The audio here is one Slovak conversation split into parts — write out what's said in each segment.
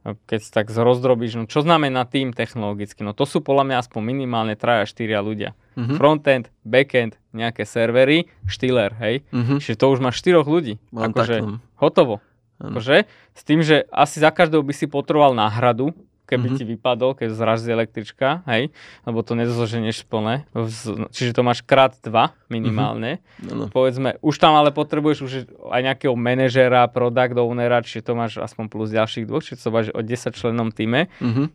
keď tak rozdrobíš, no čo znamená tým technologicky? No to sú podľa mňa aspoň minimálne 3 4 ľudia. Uh-huh. Frontend, backend, nejaké servery, štýler, hej? Uh-huh. Čiže to už máš 4 ľudí. Mám akože tak, hotovo. Akože, s tým, že asi za každého by si potreboval náhradu, keby mm-hmm. ti vypadol, keď zraží električka, hej, lebo to nezloženeš plné, čiže to máš krát dva minimálne. Mm-hmm. Povedzme, už tam ale potrebuješ už aj nejakého manažera, product ownera, čiže to máš aspoň plus ďalších dvoch, čiže to máš o 10 členom týme. Mm-hmm.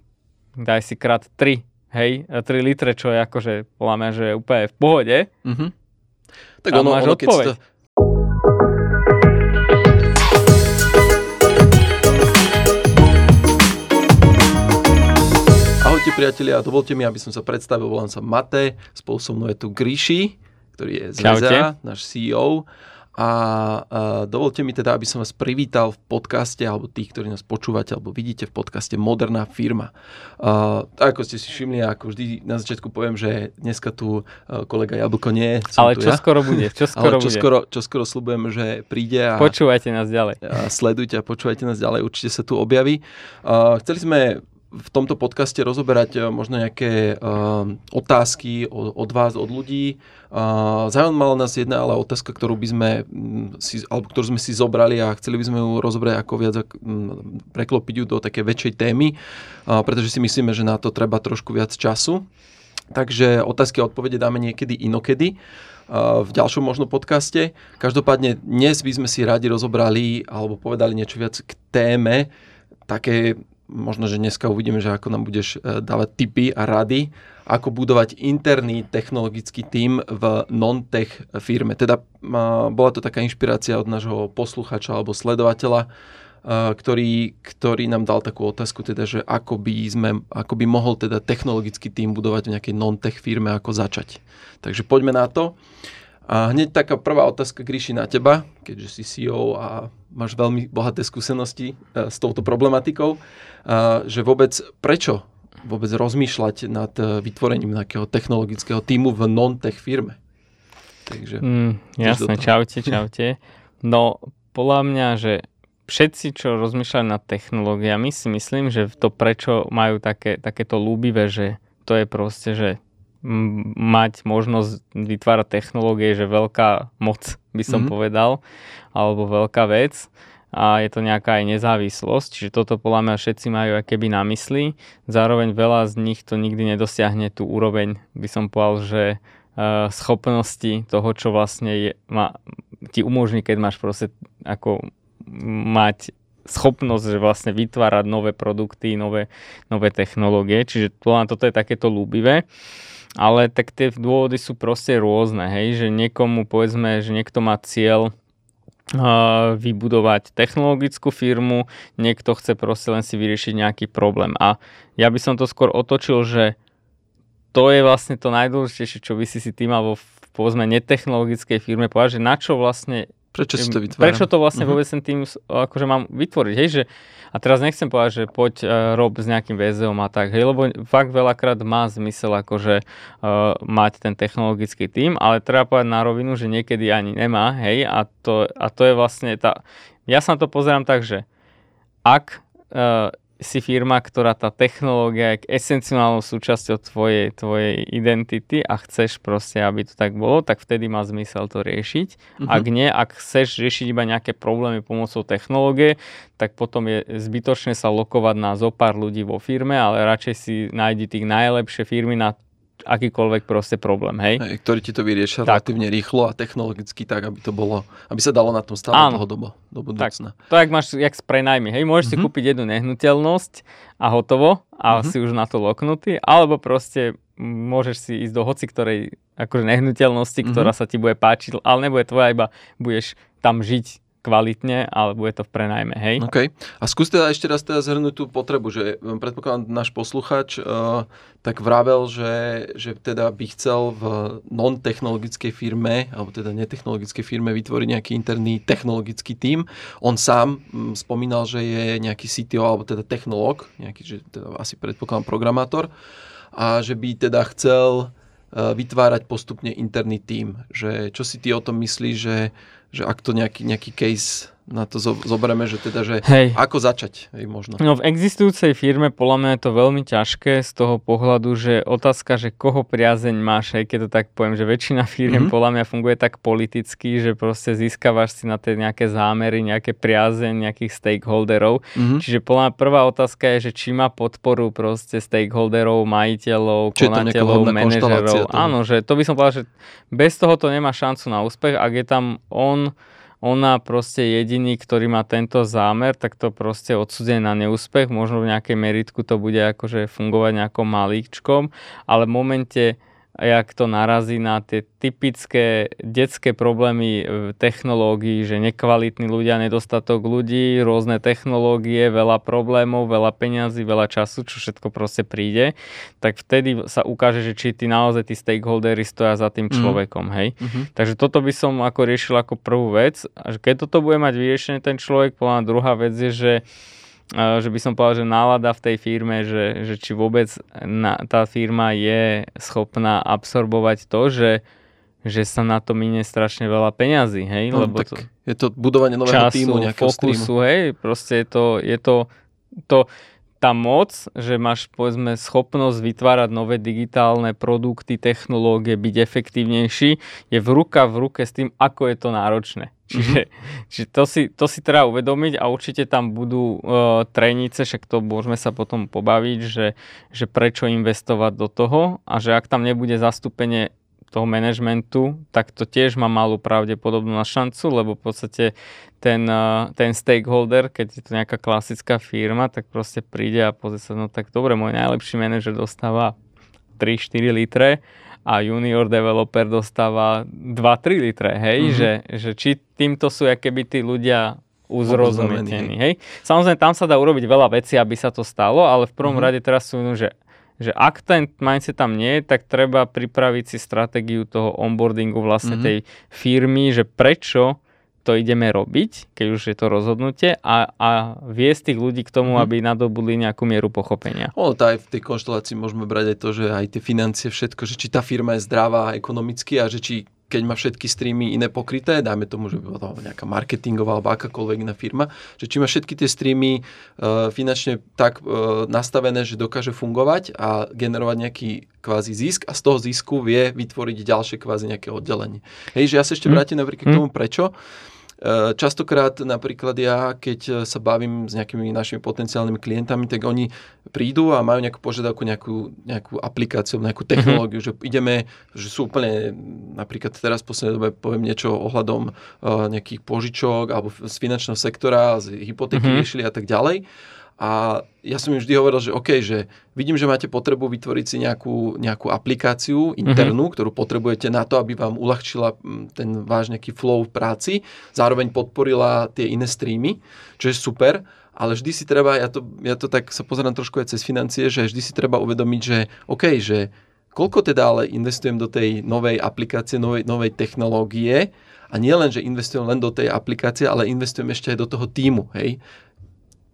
Daj si krát 3, hej, 3 litre, čo je akože, podľa mňa, že je úplne v pohode. Mm-hmm. Tak ono, máš ono, keď si to, Ahojte priatelia, dovolte mi, aby som sa predstavil, volám sa Mate, spolu so mnou je tu Gríši, ktorý je z VZA, náš CEO. A, a dovolte mi teda, aby som vás privítal v podcaste, alebo tých, ktorí nás počúvate, alebo vidíte v podcaste Moderná firma. A, ako ste si všimli, ako vždy na začiatku poviem, že dneska tu kolega Jablko nie je. Ale čo ja. skoro bude, čo skoro Ale čo bude. Skoro, čo skoro slúbujem, že príde a... Počúvajte nás ďalej. A sledujte a počúvajte nás ďalej, určite sa tu objaví. A, chceli sme v tomto podcaste rozoberať eh, možno nejaké uh, otázky od, vás, od ľudí. Uh, zaujímala nás jedna ale otázka, ktorú by sme mm, si, alebo ktorú sme si zobrali a chceli by sme ju rozobrať ako viac, um, preklopiť ju do také väčšej témy, pretože si myslíme, že na to treba trošku viac času. Takže otázky a odpovede dáme niekedy inokedy v ďalšom možno podcaste. Každopádne dnes by sme si radi rozobrali alebo povedali niečo viac k téme také možno, že dneska uvidíme, že ako nám budeš e, dávať tipy a rady, ako budovať interný technologický tím v non-tech firme. Teda bola to taká inšpirácia od nášho posluchača alebo sledovateľa, e, ktorý, ktorý nám dal takú otázku, teda, že ako by, sme, ako by mohol teda technologický tím budovať v nejakej non-tech firme, ako začať. Takže poďme na to. A hneď taká prvá otázka, Gríši, na teba, keďže si CEO a máš veľmi bohaté skúsenosti uh, s touto problematikou, uh, že vôbec prečo vôbec rozmýšľať nad uh, vytvorením nejakého technologického týmu v non-tech firme? Takže, mm, jasné, čaute, čaute. No, podľa mňa, že všetci, čo rozmýšľajú nad technológiami, si myslím, že to prečo majú také, takéto ľúbivé, že to je proste, že mať možnosť vytvárať technológie, že veľká moc by som mm-hmm. povedal, alebo veľká vec a je to nejaká aj nezávislosť, čiže toto podľa mňa všetci majú aj keby na mysli. Zároveň veľa z nich to nikdy nedosiahne tú úroveň, by som povedal, že uh, schopnosti toho, čo vlastne je, ma, ti umožní, keď máš proste ako mať schopnosť, že vlastne vytvárať nové produkty, nové, nové technológie, čiže toto je takéto ľúbivé ale tak tie dôvody sú proste rôzne, hej, že niekomu povedzme, že niekto má cieľ vybudovať technologickú firmu, niekto chce proste len si vyriešiť nejaký problém. A ja by som to skôr otočil, že to je vlastne to najdôležitejšie, čo by si si tým alebo v povedzme netechnologickej firme povedať, že na čo vlastne Prečo si to vytváram? Prečo to vlastne uh-huh. vôbec ten tým akože mám vytvoriť, hej, že a teraz nechcem povedať, že poď uh, rob s nejakým VZom a tak, hej, lebo fakt veľakrát má zmysel akože uh, mať ten technologický tým, ale treba povedať na rovinu, že niekedy ani nemá, hej, a to, a to je vlastne tá, ja sa na to pozerám tak, že ak uh, si firma, ktorá tá technológia je esenciálnou súčasťou tvojej, tvojej identity a chceš proste, aby to tak bolo, tak vtedy má zmysel to riešiť. Uh-huh. Ak nie, ak chceš riešiť iba nejaké problémy pomocou technológie, tak potom je zbytočné sa lokovať na zo pár ľudí vo firme, ale radšej si nájdi tých najlepšie firmy na akýkoľvek proste problém, hej? hej ktorý ti to vyriešia tak. relatívne rýchlo a technologicky tak, aby to bolo, aby sa dalo na tom stávať dlhodobo, do budúcna. Tak, to jak máš, jak s prenajmy, hej? Môžeš mm-hmm. si mhm. kúpiť jednu nehnuteľnosť a hotovo a mm-hmm. si už na to loknutý, alebo proste môžeš si ísť do hoci ktorej akože nehnuteľnosti, mm-hmm. ktorá sa ti bude páčiť, ale nebude tvoja, iba budeš tam žiť kvalitne, alebo je to v prenajme, hej? OK. A skús teda ešte raz teda zhrnúť tú potrebu, že hm, predpokladám náš posluchač uh, tak vravel, že, že teda by chcel v non-technologickej firme, alebo teda netechnologickej firme vytvoriť nejaký interný technologický tím. On sám hm, spomínal, že je nejaký CTO, alebo teda technológ, nejaký, že teda asi predpokladám programátor, a že by teda chcel uh, vytvárať postupne interný tím. Že čo si ty o tom myslíš, že že ak to nejaký, nejaký case na to zoberieme, že teda, že hej. ako začať, hej, možno. No v existujúcej firme podľa mňa je to veľmi ťažké z toho pohľadu, že otázka, že koho priazeň máš, hej, keď to tak poviem, že väčšina firm mm-hmm. podľa mňa funguje tak politicky, že proste získavaš si na tie nejaké zámery, nejaké priazeň nejakých stakeholderov. Mm-hmm. Čiže podľa mňa prvá otázka je, že či má podporu proste stakeholderov, majiteľov, Čiže konateľov, manažerov. Áno, že to by som povedal, že bez toho to nemá šancu na úspech, ak je tam on ona proste jediný, ktorý má tento zámer, tak to proste odsudenie na neúspech. Možno v nejakej meritku to bude akože fungovať nejakom malíčkom, ale v momente jak to narazí na tie typické detské problémy technológií, že nekvalitní ľudia, nedostatok ľudí, rôzne technológie, veľa problémov, veľa peňazí, veľa času, čo všetko proste príde, tak vtedy sa ukáže, že či tí naozaj tí stakeholdery stoja za tým mhm. človekom, hej. Mm-hmm. Takže toto by som ako riešil ako prvú vec. A keď toto bude mať vyriešené ten človek, podľa druhá vec je, že že by som povedal, že nálada v tej firme, že, že či vôbec na, tá firma je schopná absorbovať to, že, že sa na to minie strašne veľa peňazí, hej? No, Lebo tak to, je to budovanie nového času, týmu, nejakého fokusu, streamu. hej? Proste je to, je to, to tá moc, že máš povedzme schopnosť vytvárať nové digitálne produkty, technológie, byť efektívnejší, je v ruka v ruke s tým, ako je to náročné. Čiže, mm-hmm. čiže to, si, to si treba uvedomiť a určite tam budú uh, trenice, však to môžeme sa potom pobaviť, že, že prečo investovať do toho a že ak tam nebude zastúpenie toho manažmentu, tak to tiež má malú pravdepodobnú na šancu, lebo v podstate ten, uh, ten stakeholder, keď je to nejaká klasická firma, tak proste príde a pozrie sa, no tak dobre, môj najlepší manažer dostáva 3-4 litre a junior developer dostáva 2-3 litre, hej, mm-hmm. že, že či týmto sú keby tí ľudia uzrozumetení, hej. Samozrejme, tam sa dá urobiť veľa vecí, aby sa to stalo, ale v prvom mm-hmm. rade teraz sú, že že ak ten mindset tam nie je, tak treba pripraviť si stratégiu toho onboardingu vlastne mm-hmm. tej firmy, že prečo to ideme robiť, keď už je to rozhodnutie a, a viesť tých ľudí k tomu, mm. aby nadobudli nejakú mieru pochopenia. O, to aj v tej konštelácii môžeme brať aj to, že aj tie financie, všetko, že či tá firma je zdravá ekonomicky a že či keď má všetky streamy iné pokryté, dajme tomu, že by bola nejaká marketingová alebo akákoľvek iná firma, že či má všetky tie streamy uh, finančne tak uh, nastavené, že dokáže fungovať a generovať nejaký kvázi zisk a z toho zisku vie vytvoriť ďalšie kvázi nejaké oddelenie. Hej, že ja sa ešte hm. vrátim napríklad k hm. tomu prečo. Eh, častokrát napríklad ja, keď eh, sa bavím s nejakými našimi potenciálnymi klientami, tak oni prídu a majú nejakú požiadavku, nejakú, nejakú aplikáciu, nejakú mhm. technológiu, mm-hmm. že ideme, že sú úplne, napríklad teraz v poslednej dobe poviem niečo ohľadom uh, nejakých požičok alebo z finančného sektora, z hypotéky mm-hmm. riešili a tak ďalej. A ja som im vždy hovoril, že OK, že vidím, že máte potrebu vytvoriť si nejakú, nejakú aplikáciu internú, mm-hmm. ktorú potrebujete na to, aby vám uľahčila ten váš nejaký flow v práci, zároveň podporila tie iné streamy, čo je super, ale vždy si treba, ja to, ja to tak sa pozerám trošku aj cez financie, že vždy si treba uvedomiť, že OK, že koľko teda ale investujem do tej novej aplikácie, novej, novej technológie a nie len, že investujem len do tej aplikácie, ale investujem ešte aj do toho týmu, hej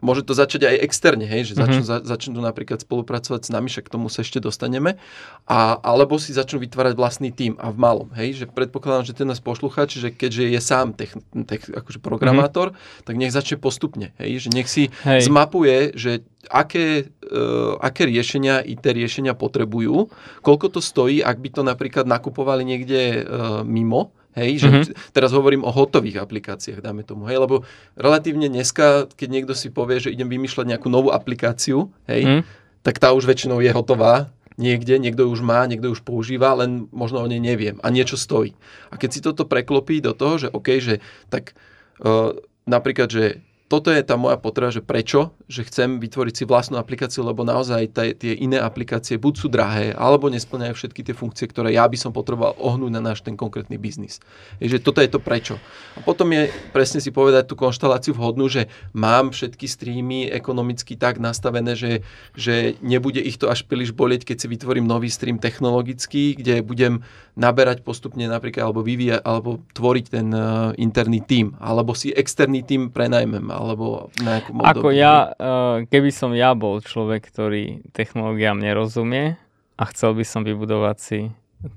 môže to začať aj externe, hej, že začnú, mm-hmm. za, začnú napríklad spolupracovať s nami, však k tomu sa ešte dostaneme, a, alebo si začnú vytvárať vlastný tím a v malom, hej, že predpokladám, že ten nás posluchač, že keďže je sám tech, tech, akože programátor, mm-hmm. tak nech začne postupne, hej, že nech si hej. zmapuje, že aké, uh, aké riešenia IT riešenia potrebujú, koľko to stojí, ak by to napríklad nakupovali niekde uh, mimo, Hej, že mm-hmm. teraz hovorím o hotových aplikáciách, dáme tomu, hej, lebo relatívne dneska, keď niekto si povie, že idem vymýšľať nejakú novú aplikáciu, hej, mm. tak tá už väčšinou je hotová, niekde, niekto ju už má, niekto ju už používa, len možno o nej neviem a niečo stojí. A keď si toto preklopí do toho, že OK, že tak uh, napríklad, že toto je tá moja potreba, že prečo, že chcem vytvoriť si vlastnú aplikáciu, lebo naozaj taj, tie iné aplikácie buď sú drahé, alebo nesplňajú všetky tie funkcie, ktoré ja by som potreboval ohnúť na náš ten konkrétny biznis. Je, že toto je to prečo. A potom je presne si povedať tú konštaláciu vhodnú, že mám všetky streamy ekonomicky tak nastavené, že, že nebude ich to až príliš bolieť, keď si vytvorím nový stream technologický, kde budem naberať postupne napríklad, alebo vyvíjať, alebo tvoriť ten uh, interný tím, alebo si externý tím prenajmem, alebo nejakú Ako ja, eh, keby som ja bol človek, ktorý technológiám nerozumie a chcel by som vybudovať si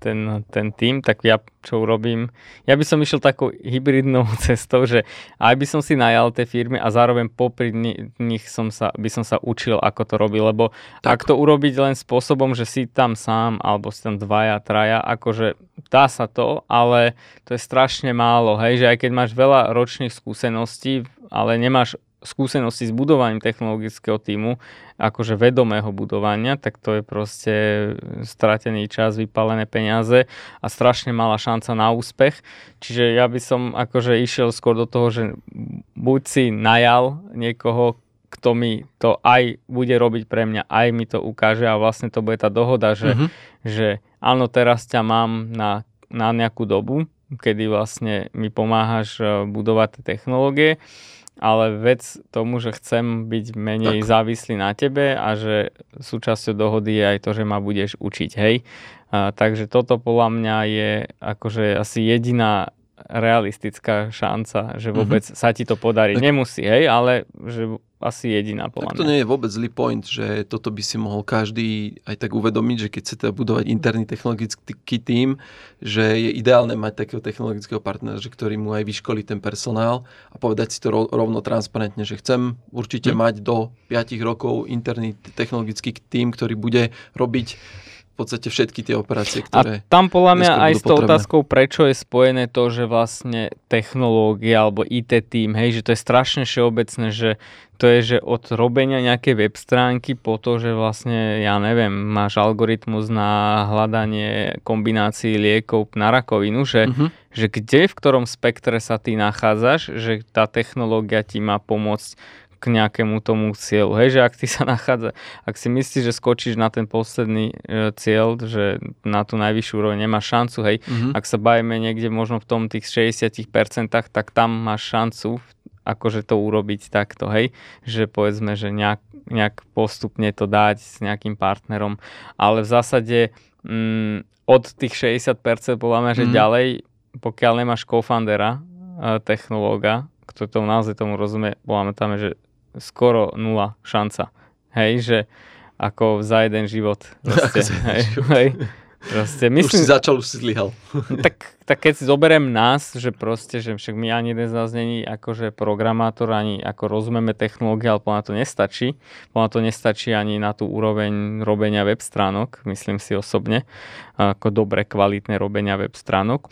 ten, ten tým, tak ja čo urobím, ja by som išiel takou hybridnou cestou, že aj by som si najal tie firmy a zároveň popri nich som sa, by som sa učil, ako to robí, lebo tak. ak to urobiť len spôsobom, že si tam sám, alebo si tam dvaja, traja, akože dá sa to, ale to je strašne málo, hej, že aj keď máš veľa ročných skúseností, ale nemáš skúsenosti s budovaním technologického týmu, akože vedomého budovania, tak to je proste stratený čas, vypálené peniaze a strašne malá šanca na úspech. Čiže ja by som akože išiel skôr do toho, že buď si najal niekoho, kto mi to aj bude robiť pre mňa, aj mi to ukáže a vlastne to bude tá dohoda, že, mm-hmm. že áno, teraz ťa mám na, na nejakú dobu, kedy vlastne mi pomáhaš eh, budovať tie technológie ale vec tomu, že chcem byť menej tak. závislý na tebe a že súčasťou dohody je aj to, že ma budeš učiť, hej. A, takže toto podľa mňa je akože asi jediná realistická šanca, že vôbec mm-hmm. sa ti to podarí. Tak... Nemusí, hej, ale že asi jediná podľa Tak to nie je vôbec zlý point, že toto by si mohol každý aj tak uvedomiť, že keď chce teda budovať interný technologický tím, že je ideálne mať takého technologického partnera, že ktorý mu aj vyškolí ten personál a povedať si to rovno transparentne, že chcem určite hmm. mať do 5 rokov interný technologický tím, ktorý bude robiť podstate všetky tie operácie, ktoré... A tam podľa mňa aj s tou otázkou, prečo je spojené to, že vlastne technológia alebo IT tým, hej, že to je strašne všeobecné, že to je, že od robenia nejakej web stránky po to, že vlastne, ja neviem, máš algoritmus na hľadanie kombinácií liekov na rakovinu, že, uh-huh. že kde, v ktorom spektre sa ty nachádzaš, že tá technológia ti má pomôcť k nejakému tomu cieľu. Hej, že ak ty sa nachádza, ak si myslíš, že skočíš na ten posledný e, cieľ, že na tú najvyššiu úroveň nemáš šancu, hej, mm-hmm. ak sa bavíme niekde možno v tom tých 60%, tak tam máš šancu akože to urobiť takto, hej, že povedzme, že nejak, nejak postupne to dať s nejakým partnerom, ale v zásade mm, od tých 60% podľa mňa, že mm-hmm. ďalej, pokiaľ nemáš co-foundera, e, technológa, kto tomu naozaj tomu rozumie, tam je, že skoro nula šanca. Hej, že ako za jeden život. Proste, hej, hej. Proste, myslím, už si začal, už si zlyhal. tak, tak keď si zoberiem nás, že proste, že však my ani jeden z nás není akože programátor, ani ako rozumieme technológie, ale na to nestačí. na to nestačí ani na tú úroveň robenia web stránok, myslím si osobne, ako dobre kvalitné robenia web stránok.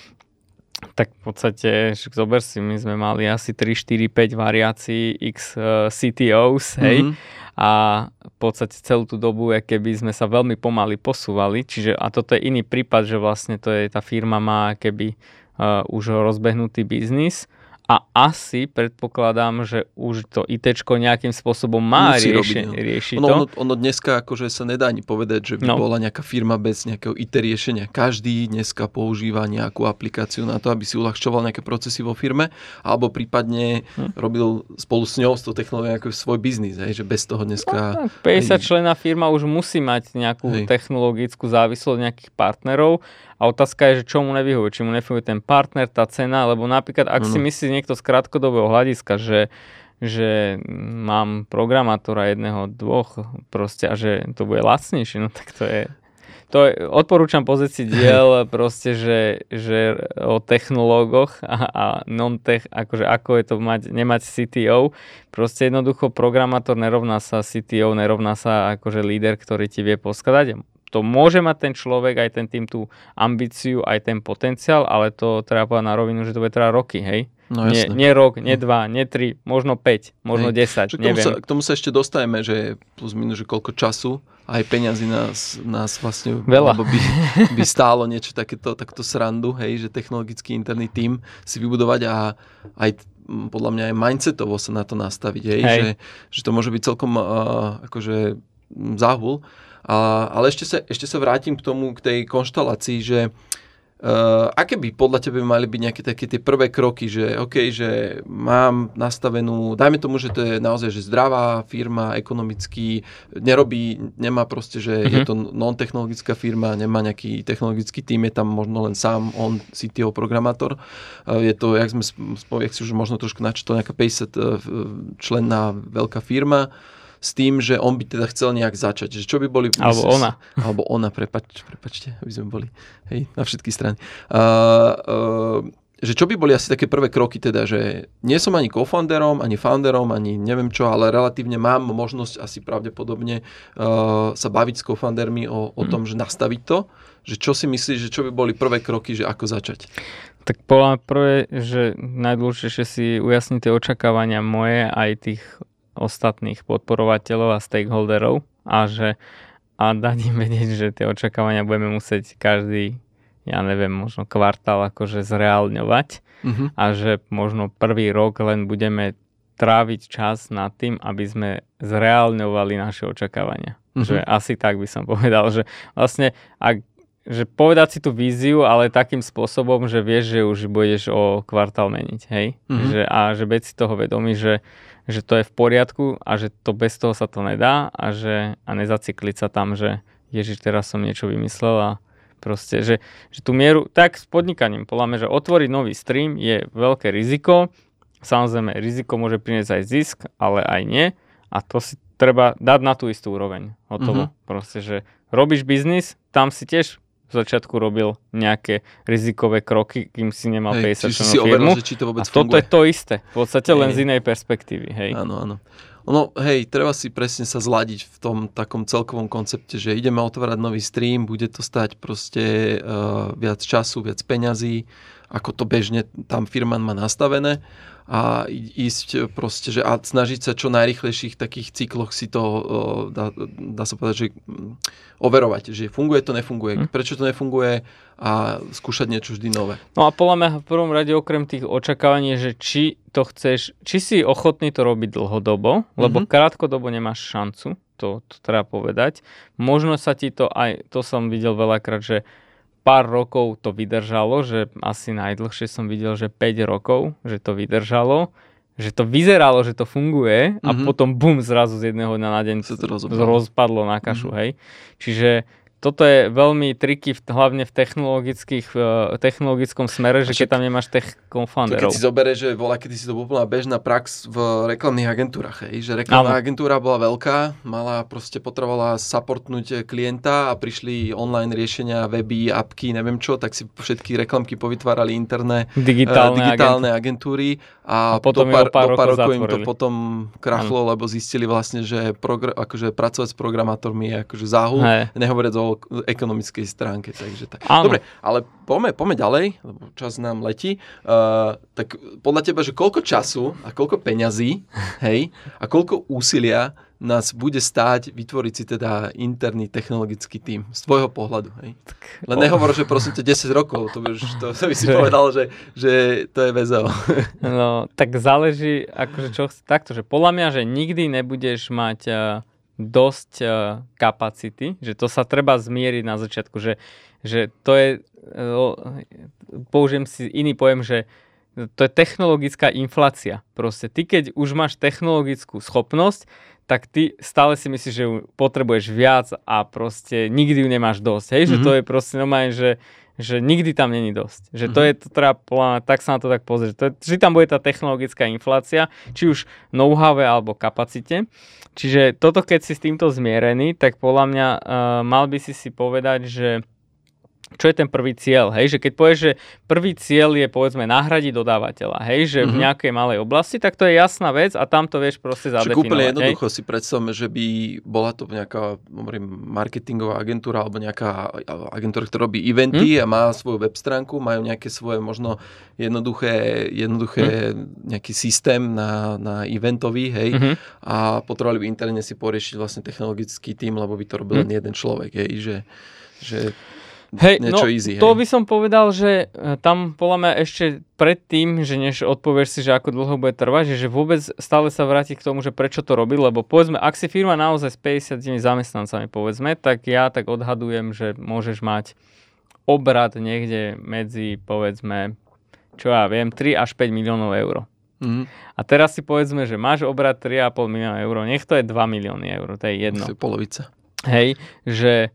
Tak v podstate, zober si, my sme mali asi 3, 4, 5 variácií x uh, eh, CTOs, hej, mm-hmm. a v podstate celú tú dobu, keby sme sa veľmi pomaly posúvali, čiže a toto je iný prípad, že vlastne to je, tá firma má keby uh, už rozbehnutý biznis, a asi predpokladám, že už to IT nejakým spôsobom má Musí rieši, robiť, no. rieši ono, to. Ono, ono dneska akože sa nedá ani povedať, že by no. bola nejaká firma bez nejakého IT riešenia. Každý dneska používa nejakú aplikáciu na to, aby si uľahčoval nejaké procesy vo firme, alebo prípadne hm. robil spolu s ňou, s tou technológiou svoj biznis, hej, že bez toho dneska... No, 50 člená firma už musí mať nejakú hej. technologickú závislosť nejakých partnerov a otázka je, že čo mu nevyhovuje, či mu nevyhovuje ten partner, tá cena, lebo napríklad, ak mm. si myslí niekto z krátkodobého hľadiska, že že mám programátora jedného, dvoch proste a že to bude lacnejšie, no tak to je... To je, odporúčam pozrieť si diel proste, že, že o technológoch a, a non-tech, akože ako je to mať, nemať CTO. Proste jednoducho programátor nerovná sa CTO, nerovná sa akože líder, ktorý ti vie poskladať to môže mať ten človek, aj ten tým tú ambíciu, aj ten potenciál, ale to treba povedať na rovinu, že to bude teda roky, hej? No, nie, nie rok, nie dva, nie tri, možno 5, možno hej. 10, k tomu. Sa, k tomu sa ešte dostajeme, že plus minus, že koľko času aj peňazí nás, nás vlastne Veľa. by, by stálo niečo takéto, takto srandu, hej, že technologický interný tím si vybudovať a aj podľa mňa aj mindsetovo sa na to nastaviť, hej, hej. Že, že to môže byť celkom uh, akože záhul. A, ale ešte sa, ešte sa vrátim k tomu, k tej konštalácii, že Uh, aké by podľa teba mali byť nejaké také tie prvé kroky, že OK, že mám nastavenú, dajme tomu, že to je naozaj že zdravá firma, ekonomicky, nerobí, nemá proste, že mm-hmm. je mhm. to non-technologická firma, nemá nejaký technologický tým, je tam možno len sám on, CTO programátor. Uh, je to, jak sme, jak si už možno trošku načítali, nejaká 50 uh, členná veľká firma s tým, že on by teda chcel nejak začať. Že čo by boli... Alebo ona. Alebo ona, prepač, prepačte, aby sme boli hej, na všetky strany. Uh, uh, že čo by boli asi také prvé kroky teda, že nie som ani co-founderom, ani founderom, ani neviem čo, ale relatívne mám možnosť asi pravdepodobne uh, sa baviť s co-foundermi o, o mm. tom, že nastaviť to, že čo si myslíš, že čo by boli prvé kroky, že ako začať? Tak podľa prvé, že najdôležitejšie si ujasniť tie očakávania moje aj tých ostatných podporovateľov a stakeholderov a že a dať im vedieť, že tie očakávania budeme musieť každý ja neviem, možno kvartál akože zreálňovať uh-huh. a že možno prvý rok len budeme tráviť čas nad tým, aby sme zreálňovali naše očakávania. Uh-huh. Že asi tak by som povedal, že vlastne ak že povedať si tú víziu, ale takým spôsobom, že vieš, že už budeš o kvartál meniť, hej? Uh-huh. Že, a že byť si toho vedomí, že, že to je v poriadku a že to bez toho sa to nedá a že a nezacikliť sa tam, že ježiš, teraz som niečo vymyslel a Proste, že, že tú mieru, tak s podnikaním, podľa mňa, že otvoriť nový stream je veľké riziko. Samozrejme, riziko môže priniesť aj zisk, ale aj nie. A to si treba dať na tú istú úroveň. Hotovo. Uh-huh. Proste, že robíš biznis, tam si tiež v začiatku robil nejaké rizikové kroky, kým si nemal hej, 50 si firmu. Overil, že či to vôbec a funguje. toto je to isté. V podstate hej. len z inej perspektívy. Hej. Áno, áno. Ono, hej, treba si presne sa zladiť v tom takom celkovom koncepte, že ideme otvárať nový stream, bude to stať proste uh, viac času, viac peňazí, ako to bežne tam firma má nastavené a ísť proste, že a snažiť sa čo najrychlejších takých cykloch si to, dá, dá sa povedať, že mm, overovať, že funguje to, nefunguje, hm. prečo to nefunguje a skúšať niečo vždy nové. No a podľa mňa v prvom rade okrem tých očakávaní, že či to chceš, či si ochotný to robiť dlhodobo, lebo mm-hmm. krátkodobo nemáš šancu, to, to treba povedať. Možno sa ti to aj, to som videl veľakrát, že pár rokov to vydržalo, že asi najdlhšie som videl, že 5 rokov, že to vydržalo, že to vyzeralo, že to funguje a mm-hmm. potom bum, zrazu z jedného dňa na deň sa to rozpadlo na kašu, mm-hmm. hej. Čiže toto je veľmi triky, hlavne v technologických, uh, technologickom smere, že keď tam nemáš tech confounderov. Keď si zoberieš, že bola kedy si to úplná bežná prax v reklamných agentúrach, hej? že reklamná agentúra bola veľká, mala proste potrebovala supportnúť klienta a prišli online riešenia, weby, apky, neviem čo, tak si všetky reklamky povytvárali interné digitálne, uh, digitálne agentúry a, a potom do pár, pár, do pár rokov, rokov im to potom krachlo, ano. lebo zistili vlastne, že progr- akože pracovať s programátormi je akože záhul, nehovoriac o ekonomickej stránke. Takže tak. Dobre, ale poďme, poďme ďalej, lebo čas nám letí. Uh, tak podľa teba, že koľko času a koľko peňazí, hej, a koľko úsilia nás bude stáť vytvoriť si teda interný technologický tím z tvojho pohľadu. Hej? Len nehovor, že prosím ťa 10 rokov, to, by, to, to by si povedal, že, že to je VZO. no, tak záleží, akože čo, takto, že podľa mňa, že nikdy nebudeš mať uh, dosť uh, kapacity, že to sa treba zmieriť na začiatku, že, že to je, uh, použijem si iný pojem, že to je technologická inflácia. Proste ty, keď už máš technologickú schopnosť, tak ty stále si myslíš, že ju potrebuješ viac a proste nikdy ju nemáš dosť. Hej, mm-hmm. že to mhm. je proste normálne, že že nikdy tam není dosť. Že to mhm. je to treba, tak sa na to tak pozrieť. To je, vždy tam bude tá technologická inflácia, či už know-how alebo kapacite. Čiže toto, keď si s týmto zmierený, tak podľa mňa uh, mal by si si povedať, že čo je ten prvý cieľ, hej, že keď povieš, že prvý cieľ je povedzme nahradiť dodávateľa, hej, že mm-hmm. v mhm. nejakej malej oblasti, tak to je jasná vec a tam to vieš proste zadefinovať. Čiže úplne jednoducho hej? si predstavme, že by bola to nejaká hovorím, marketingová agentúra alebo nejaká agentúra, ktorá robí eventy mm. a má svoju web stránku, majú nejaké svoje možno jednoduché, jednoduché mm. nejaký systém na, na eventový, hej, mm-hmm. a potrebovali by interne si poriešiť vlastne technologický tým, lebo by to robil mm. len jeden človek, hej, že, že Hej, niečo no, easy. To hej. by som povedal, že e, tam podľa mňa ešte predtým, že než odpovieš si, že ako dlho bude trvať, že, že vôbec stále sa vráti k tomu, že prečo to robiť, lebo povedzme, ak si firma naozaj s 50 zamestnancami, povedzme, tak ja tak odhadujem, že môžeš mať obrad niekde medzi, povedzme, čo ja viem, 3 až 5 miliónov eur. Mm. A teraz si povedzme, že máš obrad 3,5 milióna eur, nech to je 2 milióny eur, to je jedno. To je polovica. Hej, že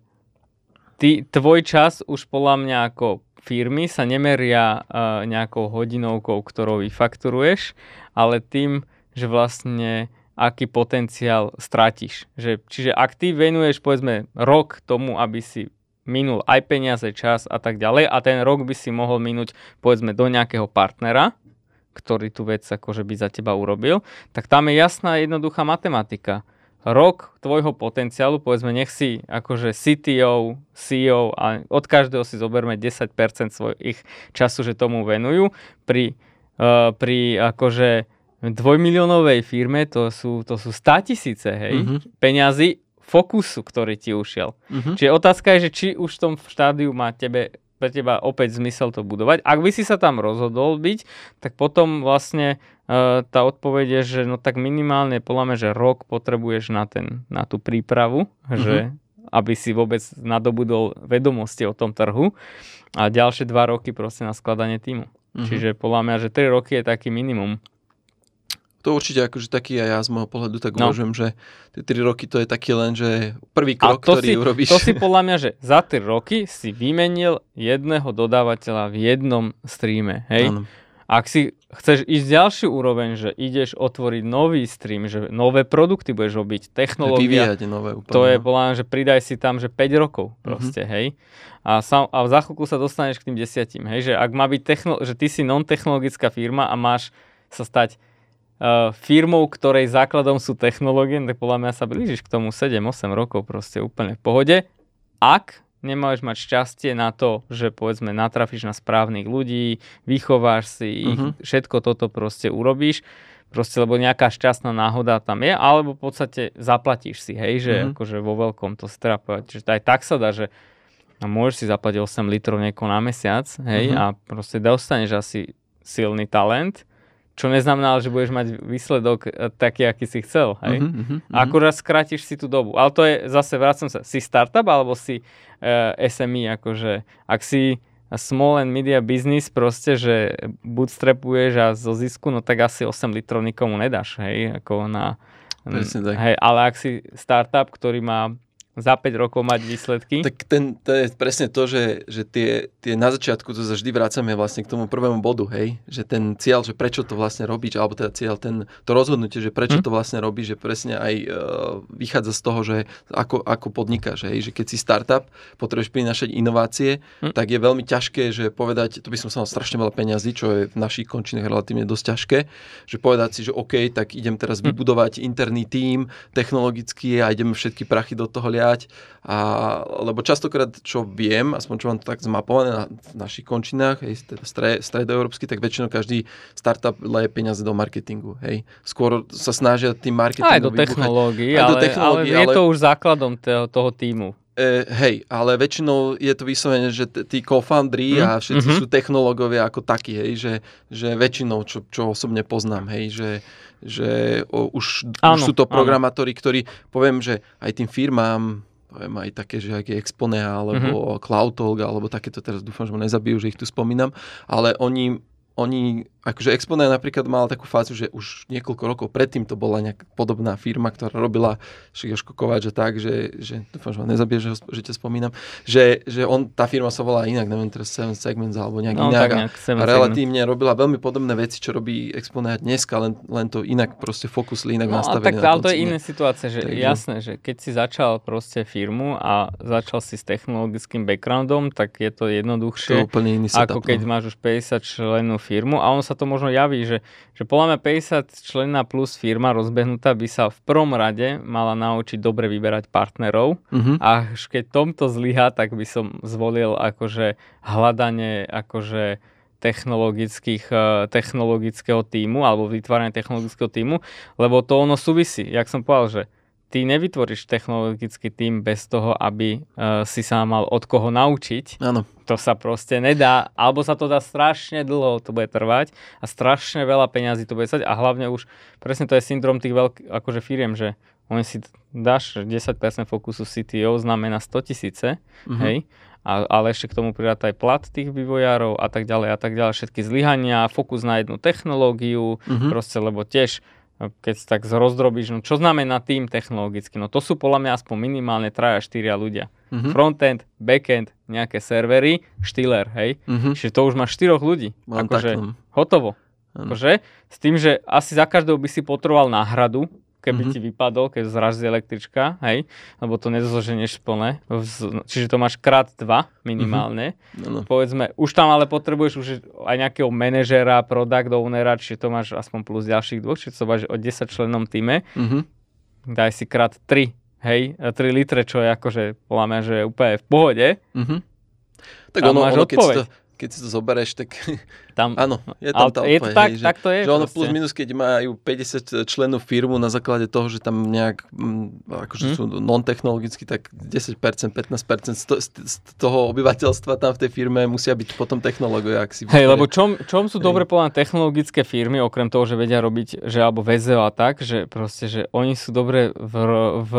ty, tvoj čas už podľa mňa ako firmy sa nemeria uh, nejakou hodinovkou, ktorou vyfakturuješ, ale tým, že vlastne aký potenciál stratíš. Že, čiže ak ty venuješ povedzme rok tomu, aby si minul aj peniaze, čas a tak ďalej a ten rok by si mohol minúť povedzme do nejakého partnera, ktorý tú vec akože by za teba urobil, tak tam je jasná jednoduchá matematika. Rok tvojho potenciálu, povedzme, nech si akože CTO, CEO a od každého si zoberme 10% svojich času, že tomu venujú. Pri, uh, pri akože dvojmiliónovej firme to sú, to sú 100 tisíce, hej, uh-huh. peňazí fokusu, ktorý ti ušiel. Uh-huh. Čiže otázka je, že či už v tom štádiu má tebe pre teba opäť zmysel to budovať. Ak by si sa tam rozhodol byť, tak potom vlastne tá odpoveď je, že no tak minimálne podľa mňa, že rok potrebuješ na, ten, na tú prípravu, uh-huh. že aby si vôbec nadobudol vedomosti o tom trhu a ďalšie dva roky proste na skladanie týmu. Uh-huh. Čiže podľa mňa, že 3 roky je taký minimum to určite akože taký aj ja z môjho pohľadu tak no. uvažujem, že tie 3 roky to je taký len, že prvý krok, ktorý si, urobíš. To si podľa mňa, že za 3 roky si vymenil jedného dodávateľa v jednom streame, hej? Ano. Ak si chceš ísť ďalšiu úroveň, že ideš otvoriť nový stream, že nové produkty budeš robiť, technológia, nové úplne, to je no. podľa že pridaj si tam, že 5 rokov mhm. proste, mm-hmm. hej. A, sam, a za chvíľku sa dostaneš k tým desiatim, hej, že ak má byť techno, že ty si non-technologická firma a máš sa stať uh, firmou, ktorej základom sú technológie, tak podľa mňa sa blížiš k tomu 7-8 rokov proste úplne v pohode. Ak nemáš mať šťastie na to, že povedzme natrafíš na správnych ľudí, vychováš si ich, uh-huh. všetko toto proste urobíš, proste lebo nejaká šťastná náhoda tam je, alebo v podstate zaplatíš si, hej, že uh-huh. akože vo veľkom to treba povedať, že aj tak sa dá, že a môžeš si zaplatiť 8 litrov niekoho na mesiac, hej, uh-huh. a proste dostaneš asi silný talent, čo neznamená, že budeš mať výsledok e, taký, aký si chcel. Hej? Uh-huh, uh-huh, a akurát skrátiš si tú dobu. Ale to je zase, vracam sa, si startup alebo si uh, e, SME, akože ak si small and media business proste, že bootstrapuješ a zo zisku, no tak asi 8 litrov nikomu nedáš, hej, ako na... Presne tak. Hej, ale ak si startup, ktorý má za 5 rokov mať výsledky. Tak ten, to je presne to, že, že tie, tie na začiatku to sa vždy vracame vlastne k tomu prvému bodu, hej, že ten cieľ, že prečo to vlastne robíš, alebo teda cieľ, ten, to rozhodnutie, že prečo hm? to vlastne robíš, že presne aj uh, vychádza z toho, že ako, ako podnikáš, hej, že keď si startup, potrebuješ prinášať inovácie, hm? tak je veľmi ťažké, že povedať, to by som sa mal strašne veľa peňazí, čo je v našich končinách relatívne dosť ťažké, že povedať si, že OK, tak idem teraz hm? vybudovať interný tím technologický a idem všetky prachy do toho liať dať. A, lebo častokrát, čo viem, aspoň čo mám to tak zmapované na, v našich končinách, hej, teda stre, stredoeurópsky, tak väčšinou každý startup leje peniaze do marketingu. Hej. Skôr sa snažia tým marketingom Aj do technológií, ale, do technológií ale, ale je to už základom toho, toho týmu. E, hej, ale väčšinou je to vyslovene, že t- tí co-foundry mm. a všetci mm-hmm. sú technológovia ako takí, hej, že, že väčšinou, čo, čo osobne poznám, hej, že, že o, už, áno, už sú to programátori, ktorí, poviem, že aj tým firmám, poviem aj také, že aký Exponea, alebo mm-hmm. CloudTalk, alebo takéto, teraz dúfam, že ma nezabijú, že ich tu spomínam, ale oni oni, akože Exponent napríklad mala takú fázu, že už niekoľko rokov predtým to bola nejaká podobná firma, ktorá robila Šigoško Kováč a tak, že, že dúfam, že ma nezabije, že, že ťa spomínam, že, že on, tá firma sa volá inak, neviem teraz Seven Segments alebo nejak no, inak nejak a, a relatívne segment. robila veľmi podobné veci, čo robí Exponent dneska, len, len to inak proste fokusli, inak no, nastavené. tak, ale to je iná situácia, že Takže... jasné, že keď si začal proste firmu a začal si s technologickým backgroundom, tak je to jednoduchšie, to úplne iný setup, ako keď no. máš už 50 členov firmu a ono sa to možno javí, že, že podľa mňa 50 členná plus firma rozbehnutá by sa v prvom rade mala naučiť dobre vyberať partnerov uh-huh. a keď tomto zlyha, tak by som zvolil akože hľadanie akože technologických, eh, technologického týmu alebo vytváranie technologického týmu, lebo to ono súvisí, jak som povedal, že ty nevytvoríš technologický tým bez toho, aby uh, si sa mal od koho naučiť. Áno. To sa proste nedá, alebo sa to dá strašne dlho, to bude trvať a strašne veľa peňazí to bude stať a hlavne už, presne to je syndrom tých veľkých akože firiem, že oni si dáš 10% fokusu CTO znamená 100 tisíce, uh-huh. hej, a, ale ešte k tomu pridáť aj plat tých vývojárov a tak ďalej a tak ďalej, všetky zlyhania, fokus na jednu technológiu, uh-huh. proste, lebo tiež keď tak rozdrobíš, no čo znamená tým technologicky? No to sú podľa mňa aspoň minimálne 3 4 ľudia. Uh-huh. Frontend, backend, nejaké servery, štýler, hej? Uh-huh. Čiže to už máš 4 ľudí. Akože hotovo. Uh-huh. Akože, s tým, že asi za každého by si potreboval náhradu, keby mm-hmm. ti vypadol, keď zraží električka, hej, lebo to nezoženeš plné, čiže to máš krát dva minimálne. Mm-hmm. No, no. Povedzme, už tam ale potrebuješ už aj nejakého manažera, product ownera, čiže to máš aspoň plus ďalších dvoch, čiže to máš o 10 členom týme. Mm-hmm. Daj si krát 3, hej, 3 litre, čo je akože, podľa že je úplne v pohode. Mm-hmm. Tak ono, ono keď, si to, keď si to zoberieš, tak tam, áno, je tam tá je to tak, hej, tak to je. Že ono plus minus, keď majú 50 členov firmu na základe toho, že tam nejak, mm, akože hmm. sú non-technologicky, tak 10%, 15% z, to, z toho obyvateľstva tam v tej firme musia byť potom technológovia. Ak si hej, lebo čom, čom sú hej. dobre povedané technologické firmy, okrem toho, že vedia robiť, že alebo VZO a tak, že proste, že oni sú dobre v, v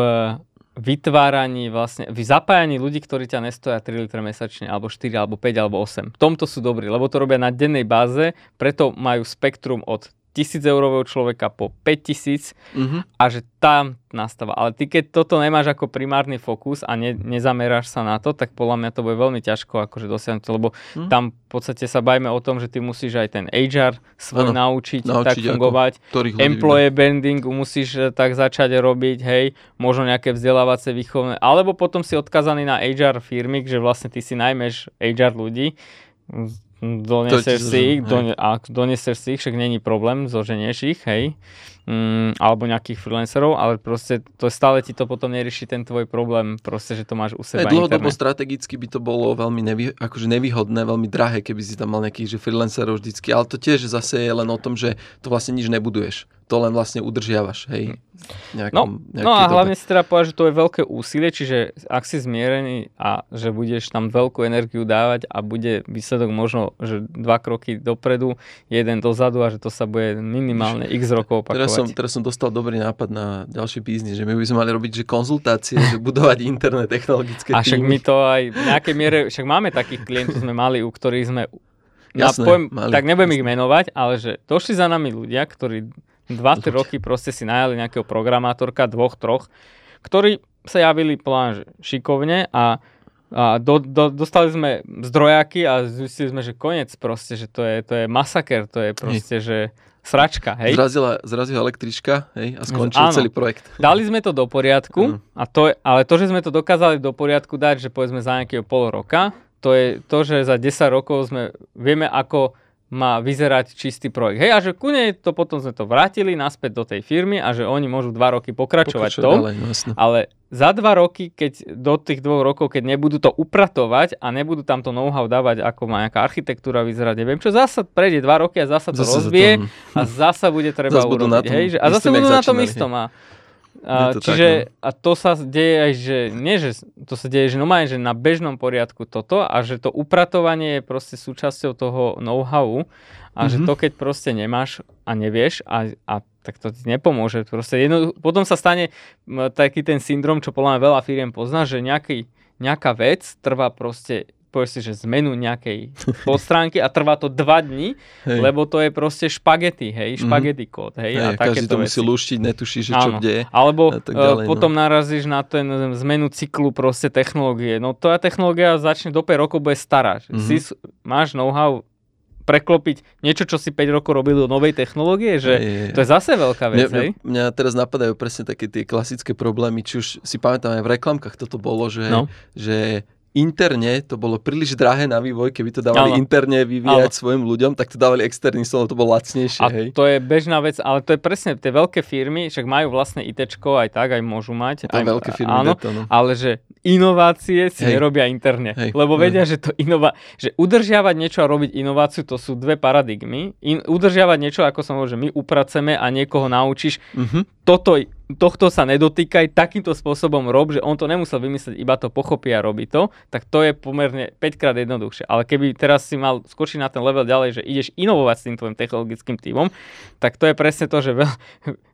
vytváraní vlastne, v zapájaní ľudí, ktorí ťa nestoja 3 litre mesačne, alebo 4, alebo 5, alebo 8. V tomto sú dobrí, lebo to robia na dennej báze, preto majú spektrum od 1000 eurového človeka po 5000 mm-hmm. a že tam nastáva. Ale ty keď toto nemáš ako primárny fokus a ne, nezameráš sa na to, tak podľa mňa to bude veľmi ťažko akože dosiahnuť, lebo mm. tam v podstate sa bajme o tom, že ty musíš aj ten HR svoj ano, naučiť, naučiť tak fungovať. Ako, Employee branding musíš eh, tak začať robiť, hej, možno nejaké vzdelávacie výchovné, alebo potom si odkazaný na HR firmy, že vlastne ty si najmeš HR ľudí, Doneseš si ich, don, a doneseš si ich, však není problém, zoženieš ich, hej, mm, alebo nejakých freelancerov, ale proste to stále ti to potom nerieši ten tvoj problém, proste, že to máš u seba hey, Dlhodobo strategicky by to bolo veľmi nevý, akože nevýhodné, veľmi drahé, keby si tam mal nejakých že freelancerov vždycky, ale to tiež zase je len o tom, že to vlastne nič nebuduješ to len vlastne udržiavaš, hej. Nejakom, no, no a dobe. hlavne si teda povedať, že to je veľké úsilie, čiže ak si zmierený a že budeš tam veľkú energiu dávať a bude výsledok možno, že dva kroky dopredu, jeden dozadu a že to sa bude minimálne x rokov opakovať. Teraz som, teraz som dostal dobrý nápad na ďalší biznis, že my by sme mali robiť že konzultácie, že budovať internet, technologické A však my to aj v nejakej miere, však máme takých klientov, sme mali, u ktorých sme Jasné, poviem, mali, tak nebudem jasné. ich menovať, ale že došli za nami ľudia, ktorí 2-3 roky proste si najali nejakého programátorka, dvoch, troch, ktorí sa javili plán šikovne a, a do, do, dostali sme zdrojaky a zistili sme, že koniec proste, že to je, to je masaker, to je proste, hej. že sračka, hej. Zrazila, zrazila električka, hej, a skončil Áno. celý projekt. Dali sme to do poriadku, a to, ale to, že sme to dokázali do poriadku dať, že povedzme za nejakého pol roka, to je to, že za 10 rokov sme, vieme ako má vyzerať čistý projekt. Hej, a že kune to potom sme to vrátili naspäť do tej firmy a že oni môžu dva roky pokračovať to, ďalej, no ale za dva roky, keď do tých dvoch rokov, keď nebudú to upratovať a nebudú tam to know-how dávať, ako má nejaká architektúra vyzerať, neviem čo, zasa prejde dva roky a zasa to zase rozbije to... a zasa bude treba urobiť. Hej, že, a zase budú na tom istom. A, a, to čiže tak, no. a to sa deje aj, že nie, že to sa deje, že normálne, že na bežnom poriadku toto a že to upratovanie je proste súčasťou toho know-how a mm-hmm. že mhm. to keď proste nemáš a nevieš a, a tak to ti nepomôže. Proste jedno, potom sa stane taký ten syndrom, čo podľa mňa veľa firiem pozná, že nejaký, nejaká vec trvá proste povieš si, že zmenu nejakej podstránky a trvá to dva dní, hej. lebo to je proste špagety, hej, mhm. špagety mm-hmm. kód, hej. hej a každý to veci. musí luštiť, netuší, že čo kde Alebo tak e, ďalej, potom no. narazíš na ten zmenu cyklu proste technológie. No to technológia začne do 5 rokov bude stará. Mm-hmm. Si, máš know-how preklopiť niečo, čo si 5 rokov robil do novej technológie, že je, je, je. to je zase veľká vec, mňa, Mňa, mňa teraz napadajú presne také tie klasické problémy, či už si pamätám aj v reklamkách toto bolo, že, no. že interne to bolo príliš drahé na vývoj, keby to dávali ano. interne vyvíjať ano. svojim ľuďom, tak to dávali externý lebo to bolo lacnejšie. A hej. to je bežná vec, ale to je presne, tie veľké firmy, však majú vlastné ITčko, aj tak, aj môžu mať. To aj, veľké firmy, áno, to, no. ale že inovácie si hej. nerobia interne, hej. lebo hej. vedia, že to inova- že udržiavať niečo a robiť inováciu, to sú dve paradigmy. In- udržiavať niečo, ako som hovoril, že my upraceme a niekoho naučíš, uh-huh. toto tohto sa nedotýkaj, takýmto spôsobom rob, že on to nemusel vymyslieť, iba to pochopí a robí to, tak to je pomerne 5 krát jednoduchšie. Ale keby teraz si mal skočiť na ten level ďalej, že ideš inovovať s tým tvojim technologickým týmom, tak to je presne to, že veľ,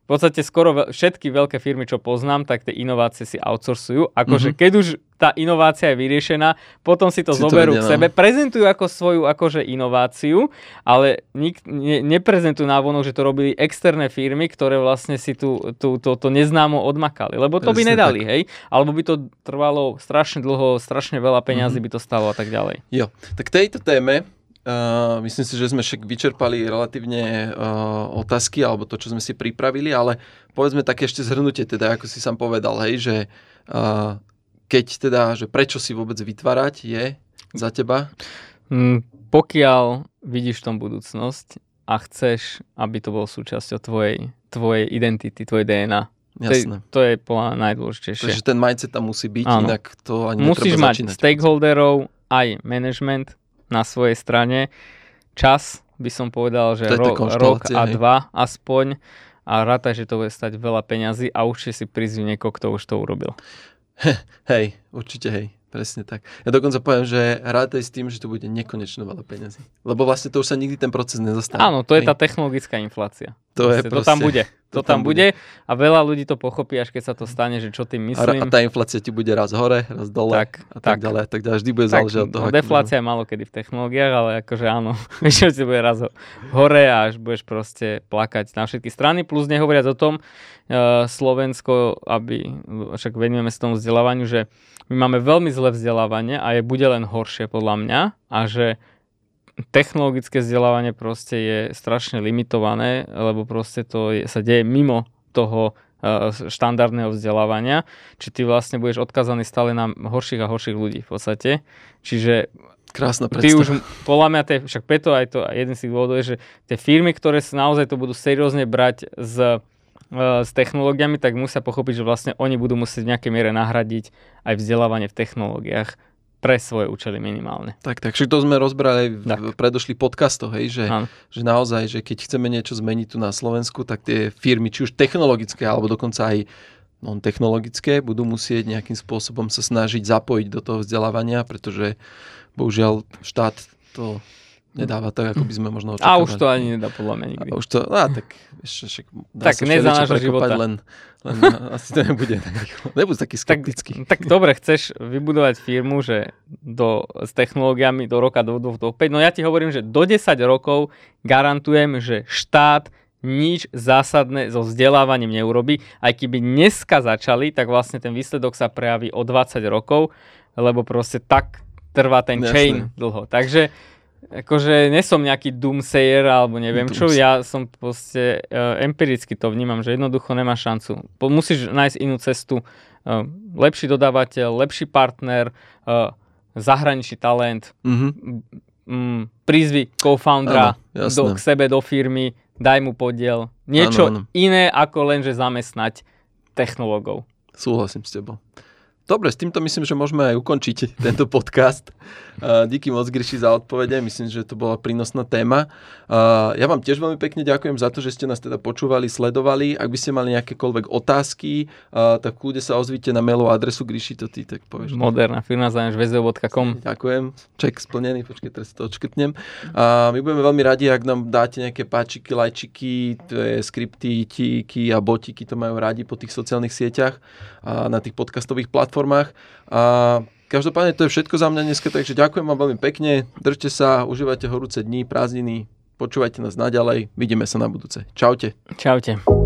v podstate skoro všetky veľké firmy, čo poznám, tak tie inovácie si outsourcujú. Akože mm-hmm. keď už tá inovácia je vyriešená, potom si to si zoberú to vedia, k sebe, no. prezentujú ako svoju akože inováciu, ale nik, ne, neprezentujú návonok, že to robili externé firmy, ktoré vlastne si tu, tu, to, to neznámo odmakali. Lebo to Presne by nedali, tak. hej? Alebo by to trvalo strašne dlho, strašne veľa peňazí mm-hmm. by to stalo a tak ďalej. Jo, tak tejto téme Uh, myslím si, že sme však vyčerpali relatívne uh, otázky alebo to, čo sme si pripravili, ale povedzme také ešte zhrnutie, teda ako si sám povedal, hej, že uh, keď teda, že prečo si vôbec vytvárať je za teba? Mm, pokiaľ vidíš v tom budúcnosť a chceš, aby to bolo súčasťou tvojej, tvojej identity, tvojej DNA, Jasné. To, je, to je podľa najdôležitejšie. Takže ten mindset tam musí byť, Áno. inak to ani Musíš mať začínať. stakeholderov, aj management, na svojej strane. Čas by som povedal, že ro- rok a hej. dva aspoň a rátaj, že to bude stať veľa peňazí a určite si prizvi niekoho, kto už to urobil. Hej, určite hej. Presne tak. Ja dokonca poviem, že rátaj s tým, že to bude nekonečno veľa peniazy. Lebo vlastne to už sa nikdy ten proces nezastane. Áno, to je tá technologická inflácia. To, je proste, to tam bude. To, to tam bude. bude. A veľa ľudí to pochopí, až keď sa to stane, že čo tým myslím. A, a tá inflácia ti bude raz hore, raz dole tak, a tak, tak ďalej. Tak ďalej. Vždy bude záležať od toho. No, deflácia je malo kedy v technológiách, ale akože áno, väčšinou si bude raz hore a až budeš proste plakať na všetky strany. Plus nehovoriac o tom, uh, Slovensko, aby, však venujeme sa tomu vzdelávaniu, že my máme veľmi zlé vzdelávanie a je bude len horšie podľa mňa a že technologické vzdelávanie proste je strašne limitované, lebo proste to je, sa deje mimo toho uh, štandardného vzdelávania, či ty vlastne budeš odkazaný stále na horších a horších ľudí v podstate. Čiže Krásna predstava. Ty už, podľa mňa, tie, však preto aj to, jeden z tých dôvodov je, že tie firmy, ktoré sa naozaj to budú seriózne brať s, uh, s technológiami, tak musia pochopiť, že vlastne oni budú musieť v nejakej miere nahradiť aj vzdelávanie v technológiách pre svoje účely minimálne. Tak, tak, to sme rozbrali v predošlých podcastoch, hej, že, že naozaj, že keď chceme niečo zmeniť tu na Slovensku, tak tie firmy, či už technologické, alebo dokonca aj non-technologické, budú musieť nejakým spôsobom sa snažiť zapojiť do toho vzdelávania, pretože bohužiaľ štát to nedáva tak, ako by sme možno očakávali. A už to ani nedá podľa mňa nikdy. A už to, no, tak ešte však dá tak sa nášho života. Len, len asi to nebude tak rýchlo. Nebuď taký skeptický. Tak, tak dobre, chceš vybudovať firmu, že do, s technológiami do roka, do, do, do 5. No ja ti hovorím, že do 10 rokov garantujem, že štát nič zásadné so vzdelávaním neurobi. Aj keby dneska začali, tak vlastne ten výsledok sa prejaví o 20 rokov, lebo proste tak trvá ten Jasne. chain dlho. Takže akože nesom nejaký doomsayer alebo neviem čo, ja som proste uh, empiricky to vnímam, že jednoducho nemá šancu. Po, musíš nájsť inú cestu, uh, lepší dodávateľ, lepší partner, uh, zahraničný talent, mm-hmm. prizvi co-foundera do, k sebe do firmy, daj mu podiel. Niečo ano, ano. iné ako len, že zamestnať technológov. Súhlasím s tebou. Dobre, s týmto myslím, že môžeme aj ukončiť tento podcast. Díky moc, Gryši, za odpovede. Myslím, že to bola prínosná téma. Ja vám tiež veľmi pekne ďakujem za to, že ste nás teda počúvali, sledovali. Ak by ste mali nejakékoľvek otázky, tak kľude sa ozvite na mailovú adresu Gryši, to ty tak povieš. Moderná firma zanežvezeo.com Ďakujem. Ček splnený, počkej, teraz to odškrtnem. My budeme veľmi radi, ak nám dáte nejaké páčiky, lajčiky, skripty, tíky a botiky, to majú radi po tých sociálnych sieťach a na tých podcastových platformách. A každopádne to je všetko za mňa dneska, takže ďakujem vám veľmi pekne. Držte sa, užívajte horúce dní, prázdniny, počúvajte nás naďalej. Vidíme sa na budúce. Čaute. Čaute.